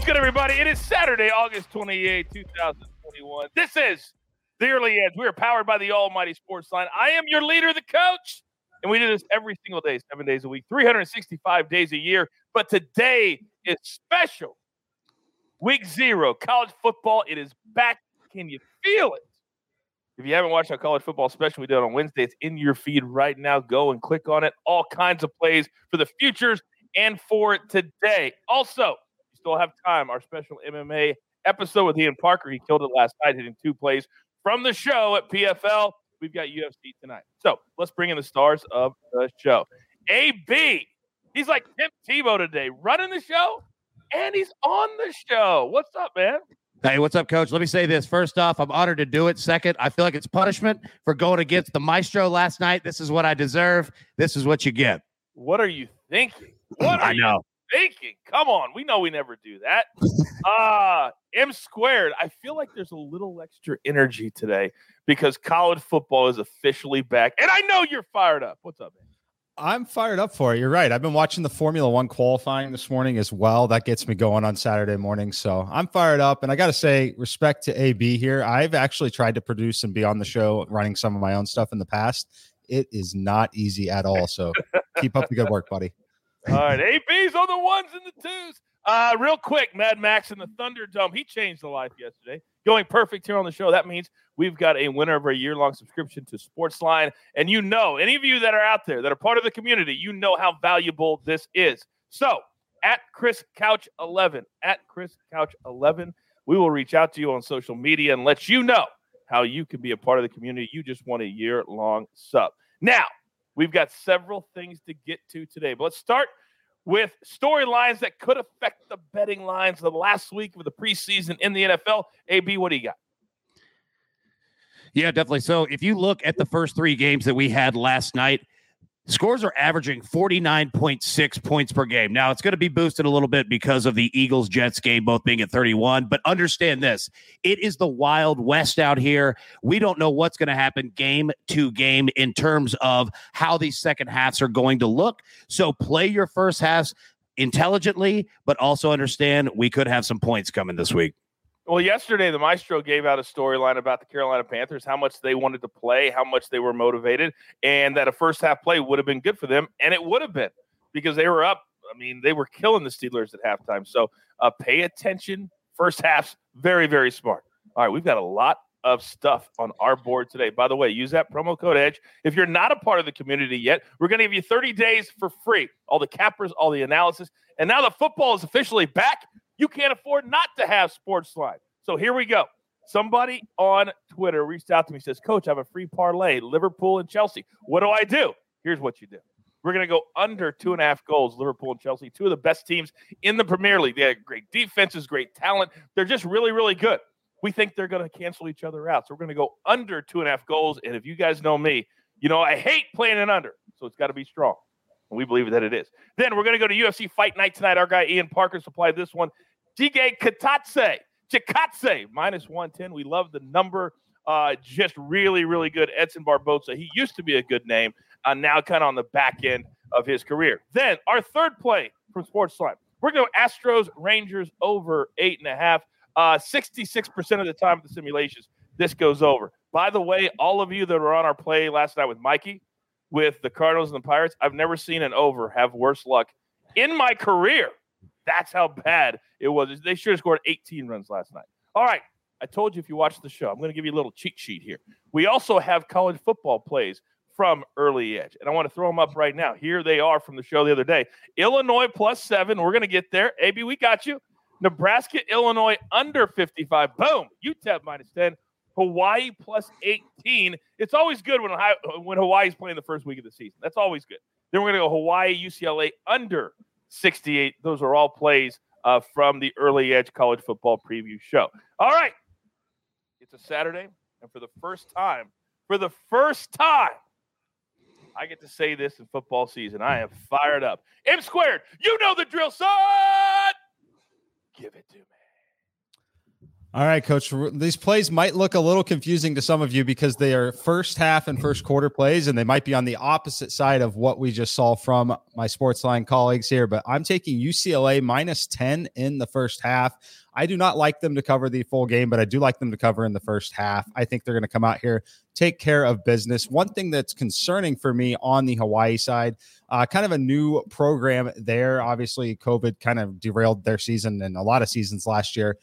What's good, everybody? It is Saturday, August 28, 2021. This is the Early Edge. We are powered by the Almighty Sports Line. I am your leader, the coach, and we do this every single day, seven days a week, 365 days a year. But today is special. Week zero, college football. It is back. Can you feel it? If you haven't watched our college football special we did on Wednesday, it's in your feed right now. Go and click on it. All kinds of plays for the futures and for today. Also, still have time. Our special MMA episode with Ian Parker. He killed it last night, hitting two plays from the show at PFL. We've got UFC tonight. So let's bring in the stars of the show. AB, he's like Tim Tebow today, running the show, and he's on the show. What's up, man? Hey, what's up, coach? Let me say this. First off, I'm honored to do it. Second, I feel like it's punishment for going against the maestro last night. This is what I deserve. This is what you get. What are you thinking? What are I know. Thinking? Come on. We know we never do that. uh M squared. I feel like there's a little extra energy today because college football is officially back. And I know you're fired up. What's up, man? I'm fired up for it. You're right. I've been watching the Formula One qualifying this morning as well. That gets me going on Saturday morning. So I'm fired up. And I got to say, respect to AB here. I've actually tried to produce and be on the show running some of my own stuff in the past. It is not easy at all. So keep up the good work, buddy. All right. AB's on the ones and the twos. Uh, real quick, Mad Max in the Thunderdome. He changed the life yesterday. Going perfect here on the show. That means we've got a winner of a year long subscription to Sportsline. And you know, any of you that are out there that are part of the community, you know how valuable this is. So at Chris Couch 11, at Chris Couch 11, we will reach out to you on social media and let you know how you can be a part of the community. You just want a year long sub. Now, we've got several things to get to today, but let's start with storylines that could affect the betting lines the last week of the preseason in the NFL. AB, what do you got? Yeah, definitely. So if you look at the first three games that we had last night, scores are averaging 49.6 points per game. Now it's going to be boosted a little bit because of the Eagles Jets game both being at 31, but understand this. It is the wild west out here. We don't know what's going to happen game to game in terms of how these second halves are going to look. So play your first halves intelligently, but also understand we could have some points coming this week. Well, yesterday the Maestro gave out a storyline about the Carolina Panthers, how much they wanted to play, how much they were motivated, and that a first half play would have been good for them, and it would have been because they were up. I mean, they were killing the Steelers at halftime. So uh, pay attention. First half's very, very smart. All right, we've got a lot of stuff on our board today. By the way, use that promo code EDGE. If you're not a part of the community yet, we're going to give you 30 days for free. All the cappers, all the analysis. And now the football is officially back you can't afford not to have Sportsline. So here we go. Somebody on Twitter reached out to me says, Coach, I have a free parlay, Liverpool and Chelsea. What do I do? Here's what you do. We're going to go under two and a half goals, Liverpool and Chelsea, two of the best teams in the Premier League. They have great defenses, great talent. They're just really, really good. We think they're going to cancel each other out. So we're going to go under two and a half goals. And if you guys know me, you know I hate playing it under. So it's got to be strong. And we believe that it is. Then we're going to go to UFC Fight Night tonight. Our guy Ian Parker supplied this one. Jige Katatse, Chikadze, minus 110. We love the number. Uh, just really, really good. Edson Barboza, He used to be a good name, uh, now kind of on the back end of his career. Then our third play from Sports Sportsline. We're going to Astros Rangers over eight and a half. Uh, 66% of the time of the simulations, this goes over. By the way, all of you that were on our play last night with Mikey, with the Cardinals and the Pirates, I've never seen an over have worse luck in my career that's how bad it was. They should have scored 18 runs last night. All right. I told you if you watch the show, I'm going to give you a little cheat sheet here. We also have college football plays from Early Edge, and I want to throw them up right now. Here they are from the show the other day Illinois plus seven. We're going to get there. AB, we got you. Nebraska, Illinois under 55. Boom. UTEP minus 10. Hawaii plus 18. It's always good when, when Hawaii's playing the first week of the season. That's always good. Then we're going to go Hawaii, UCLA under 68. Those are all plays uh, from the Early Edge College Football Preview Show. All right. It's a Saturday, and for the first time, for the first time, I get to say this in football season. I am fired up. M squared, you know the drill, son. Give it to me. All right, coach. These plays might look a little confusing to some of you because they are first half and first quarter plays, and they might be on the opposite side of what we just saw from my sports line colleagues here. But I'm taking UCLA minus 10 in the first half. I do not like them to cover the full game, but I do like them to cover in the first half. I think they're going to come out here, take care of business. One thing that's concerning for me on the Hawaii side, uh, kind of a new program there. Obviously, COVID kind of derailed their season and a lot of seasons last year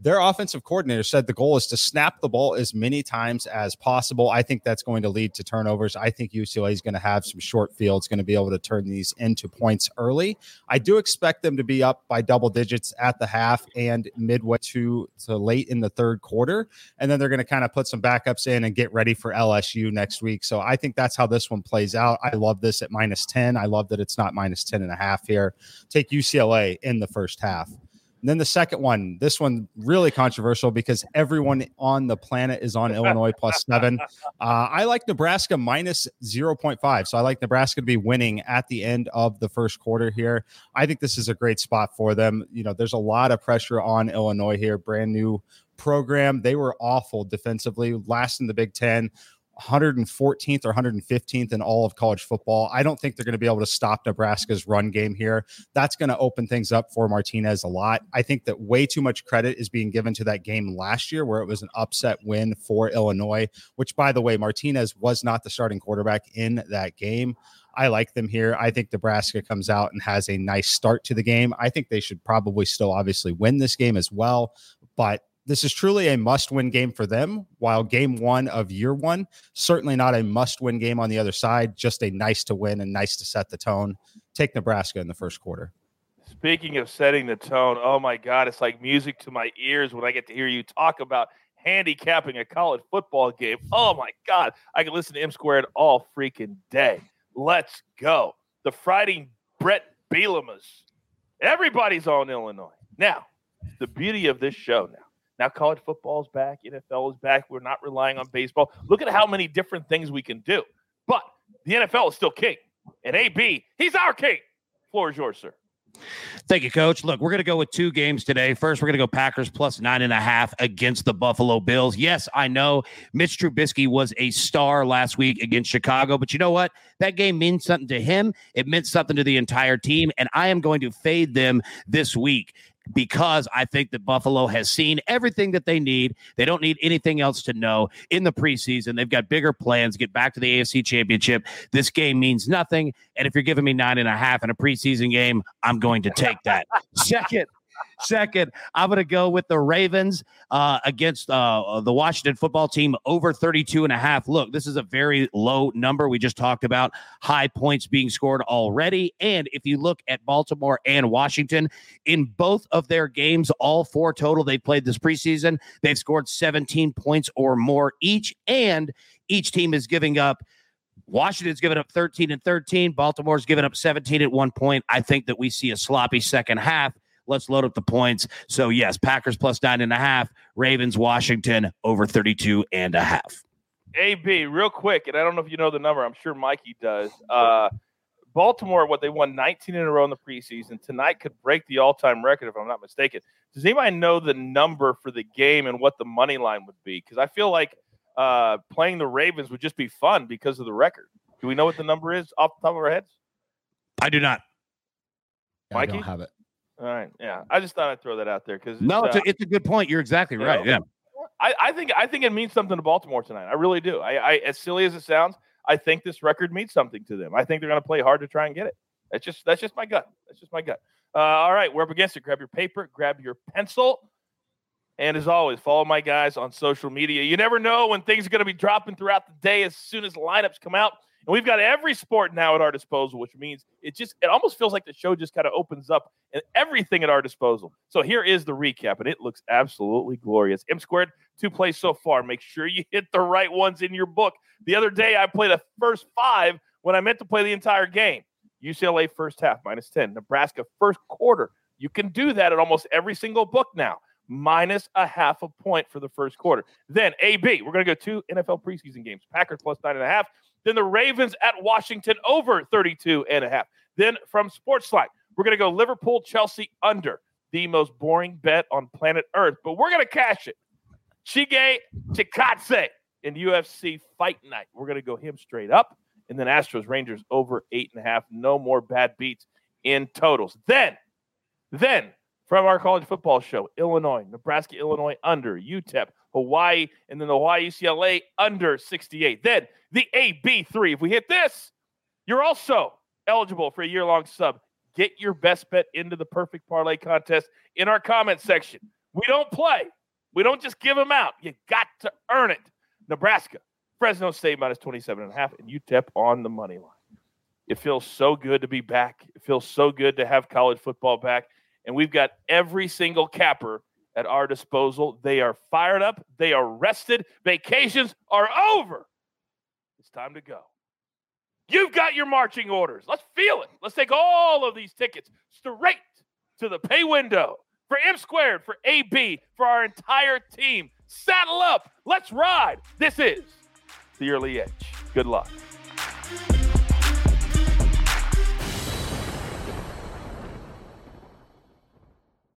their offensive coordinator said the goal is to snap the ball as many times as possible. I think that's going to lead to turnovers. I think UCLA is going to have some short fields, going to be able to turn these into points early. I do expect them to be up by double digits at the half and midway to, to late in the third quarter. And then they're going to kind of put some backups in and get ready for LSU next week. So I think that's how this one plays out. I love this at minus 10. I love that it's not minus 10 and a half here. Take UCLA in the first half. And then the second one, this one really controversial because everyone on the planet is on Illinois plus seven. Uh, I like Nebraska minus 0.5. So I like Nebraska to be winning at the end of the first quarter here. I think this is a great spot for them. You know, there's a lot of pressure on Illinois here, brand new program. They were awful defensively, last in the Big Ten. 114th or 115th in all of college football. I don't think they're going to be able to stop Nebraska's run game here. That's going to open things up for Martinez a lot. I think that way too much credit is being given to that game last year where it was an upset win for Illinois, which, by the way, Martinez was not the starting quarterback in that game. I like them here. I think Nebraska comes out and has a nice start to the game. I think they should probably still obviously win this game as well, but this is truly a must win game for them, while game one of year one, certainly not a must win game on the other side, just a nice to win and nice to set the tone. Take Nebraska in the first quarter. Speaking of setting the tone, oh my God, it's like music to my ears when I get to hear you talk about handicapping a college football game. Oh my God, I can listen to M squared all freaking day. Let's go. The Friday Bret Bielema's. Everybody's on Illinois. Now, the beauty of this show now now college football is back, NFL is back. We're not relying on baseball. Look at how many different things we can do. But the NFL is still king. And AB, he's our king. Floor is yours, sir. Thank you, Coach. Look, we're going to go with two games today. First, we're going to go Packers plus nine and a half against the Buffalo Bills. Yes, I know Mitch Trubisky was a star last week against Chicago, but you know what? That game means something to him. It meant something to the entire team, and I am going to fade them this week because I think that Buffalo has seen everything that they need. They don't need anything else to know in the preseason. They've got bigger plans, get back to the AFC championship. This game means nothing. And if you're giving me nine and a half in a preseason game, I'm going to take that. Second, Second, I'm going to go with the Ravens uh, against uh, the Washington football team over 32 and a half. Look, this is a very low number. We just talked about high points being scored already. And if you look at Baltimore and Washington, in both of their games, all four total they played this preseason, they've scored 17 points or more each. And each team is giving up Washington's given up 13 and 13. Baltimore's given up 17 at one point. I think that we see a sloppy second half. Let's load up the points. So, yes, Packers plus nine and a half, Ravens, Washington over 32 and a half. AB, real quick, and I don't know if you know the number. I'm sure Mikey does. Uh, Baltimore, what they won 19 in a row in the preseason tonight could break the all-time record if I'm not mistaken. Does anybody know the number for the game and what the money line would be? Because I feel like uh, playing the Ravens would just be fun because of the record. Do we know what the number is off the top of our heads? I do not. Mikey? I don't have it. All right. Yeah. I just thought I'd throw that out there because no, it's, uh, a, it's a good point. You're exactly right. Know, yeah. I, I think I think it means something to Baltimore tonight. I really do. I, I as silly as it sounds, I think this record means something to them. I think they're going to play hard to try and get it. That's just that's just my gut. That's just my gut. Uh, all right, we're up against it. Grab your paper, grab your pencil, and as always, follow my guys on social media. You never know when things are going to be dropping throughout the day. As soon as lineups come out, and we've got every sport now at our disposal, which means it just it almost feels like the show just kind of opens up and everything at our disposal. So here is the recap, and it looks absolutely glorious. M squared, two plays so far. Make sure you hit the right ones in your book. The other day I played the first five when I meant to play the entire game. UCLA first half, minus 10. Nebraska first quarter. You can do that at almost every single book now minus a half a point for the first quarter. Then AB, we're going to go two NFL preseason games. Packers plus nine and a half. Then the Ravens at Washington over 32 and a half. Then from Sportsline, we're going to go Liverpool, Chelsea under. the most boring bet on planet Earth, but we're going to cash it. Chige Chikadze in UFC Fight Night. We're going to go him straight up. And then Astros Rangers over eight and a half. No more bad beats in totals. Then, then from our college football show, Illinois, Nebraska, Illinois under, UTEP, Hawaii, and then the Hawaii UCLA under 68. Then the AB3. If we hit this, you're also eligible for a year long sub. Get your best bet into the perfect parlay contest in our comment section. We don't play, we don't just give them out. You got to earn it. Nebraska, Fresno State minus 27 and a half, and UTEP on the money line. It feels so good to be back. It feels so good to have college football back. And we've got every single capper at our disposal. They are fired up, they are rested, vacations are over. It's time to go. You've got your marching orders. Let's feel it. Let's take all of these tickets straight to the pay window for M squared, for AB, for our entire team. Saddle up. Let's ride. This is the early edge. Good luck.